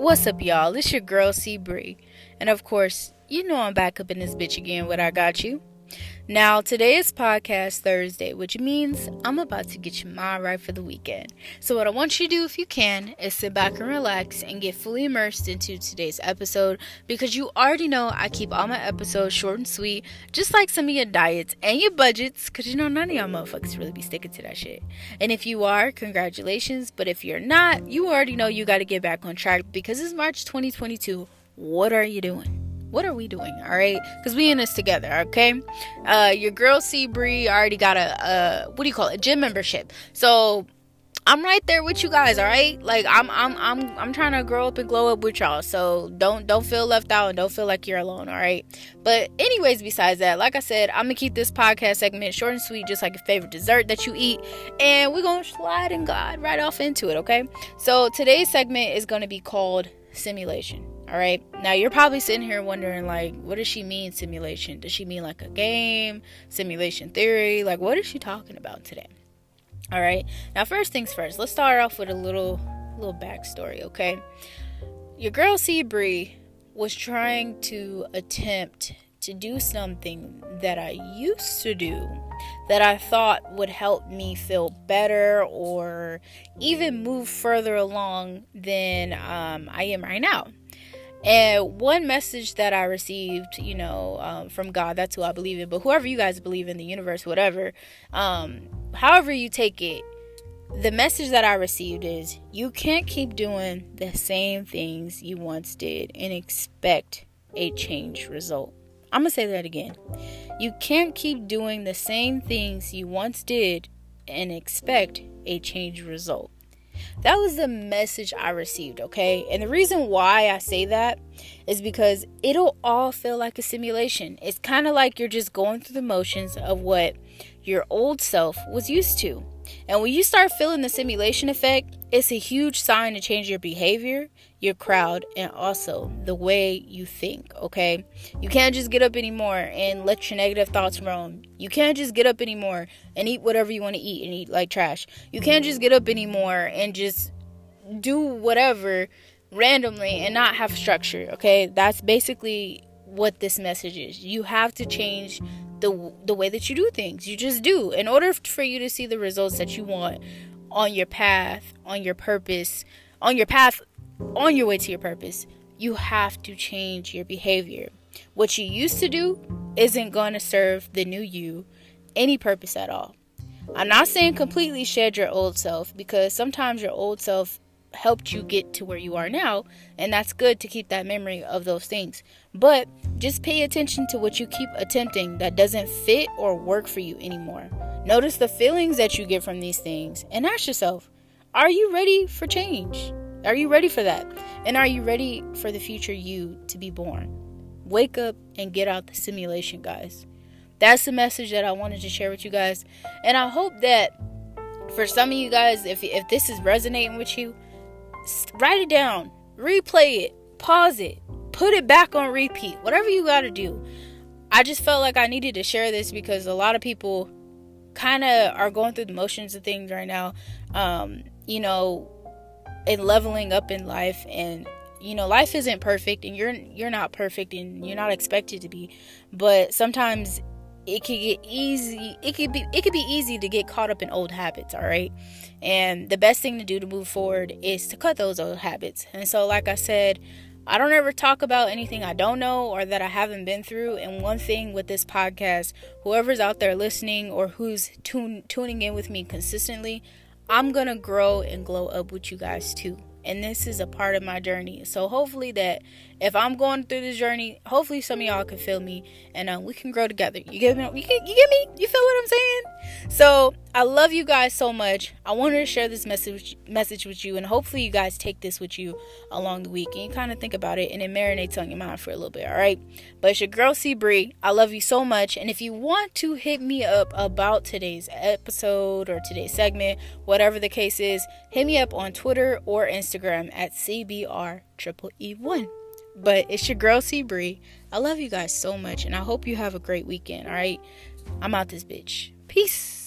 What's up, y'all? It's your girl C Bree, and of course, you know I'm back up in this bitch again. What I got you. Now, today is podcast Thursday, which means I'm about to get your mind right for the weekend. So, what I want you to do, if you can, is sit back and relax and get fully immersed into today's episode because you already know I keep all my episodes short and sweet, just like some of your diets and your budgets, because you know, none of y'all motherfuckers really be sticking to that shit. And if you are, congratulations. But if you're not, you already know you got to get back on track because it's March 2022. What are you doing? What are we doing all right? Because we in this together okay? Uh your girl c Bree already got a what do you call it gym membership. So i'm right there with you guys all right? Like i'm i'm i'm i'm trying to grow up and glow up with y'all. So don't don't feel left out and don't feel like you're alone all right? But anyways besides that like i said i'm gonna keep this podcast segment short and sweet just like a favorite dessert that you eat. And we're gonna slide and god right off into it okay? So today's segment is gonna be called simulation all right. Now you're probably sitting here wondering, like, what does she mean simulation? Does she mean like a game, simulation theory? Like, what is she talking about today? All right. Now, first things first, let's start off with a little, little backstory. Okay. Your girl C Bree was trying to attempt to do something that I used to do that I thought would help me feel better or even move further along than um, I am right now. And one message that I received, you know, um, from God, that's who I believe in, but whoever you guys believe in, the universe, whatever, um, however you take it, the message that I received is you can't keep doing the same things you once did and expect a change result. I'm going to say that again. You can't keep doing the same things you once did and expect a change result. That was the message I received, okay? And the reason why I say that is because it'll all feel like a simulation. It's kind of like you're just going through the motions of what your old self was used to. And when you start feeling the simulation effect, it's a huge sign to change your behavior, your crowd, and also the way you think, okay? You can't just get up anymore and let your negative thoughts roam. You can't just get up anymore and eat whatever you want to eat and eat like trash. You can't just get up anymore and just do whatever randomly and not have structure, okay? That's basically what this message is. You have to change the the way that you do things. You just do. In order for you to see the results that you want on your path, on your purpose, on your path on your way to your purpose, you have to change your behavior. What you used to do isn't going to serve the new you any purpose at all. I'm not saying completely shed your old self because sometimes your old self helped you get to where you are now, and that's good to keep that memory of those things. But just pay attention to what you keep attempting that doesn't fit or work for you anymore. Notice the feelings that you get from these things and ask yourself, are you ready for change? Are you ready for that? And are you ready for the future you to be born? Wake up and get out the simulation, guys. That's the message that I wanted to share with you guys. And I hope that for some of you guys, if, if this is resonating with you, write it down, replay it, pause it, put it back on repeat, whatever you got to do. I just felt like I needed to share this because a lot of people kind of are going through the motions of things right now. Um, you know, and leveling up in life and you know life isn't perfect and you're you're not perfect and you're not expected to be. But sometimes it can get easy it could be it could be easy to get caught up in old habits all right? And the best thing to do to move forward is to cut those old habits. And so like i said I don't ever talk about anything I don't know or that I haven't been through. And one thing with this podcast, whoever's out there listening or who's tune, tuning in with me consistently, I'm to grow and glow up with you guys too and this is a part of my journey. So hopefully that if I'm going through this journey, hopefully some of y'all can feel me and uh, we can grow together. You get me? You get, you get me? You feel what I'm saying? So I love you guys so much. I wanted to share this message message with you, and hopefully you guys take this with you along the week and you kind of think about it and it marinates on your mind for a little bit. All right. But it's your girl C Bree. I love you so much, and if you want to hit me up about today's episode or today's segment, whatever the case is, hit me up on Twitter or Instagram at CBR triple E one. But it's your girl C Bree. I love you guys so much, and I hope you have a great weekend. All right, I'm out this bitch. Peace.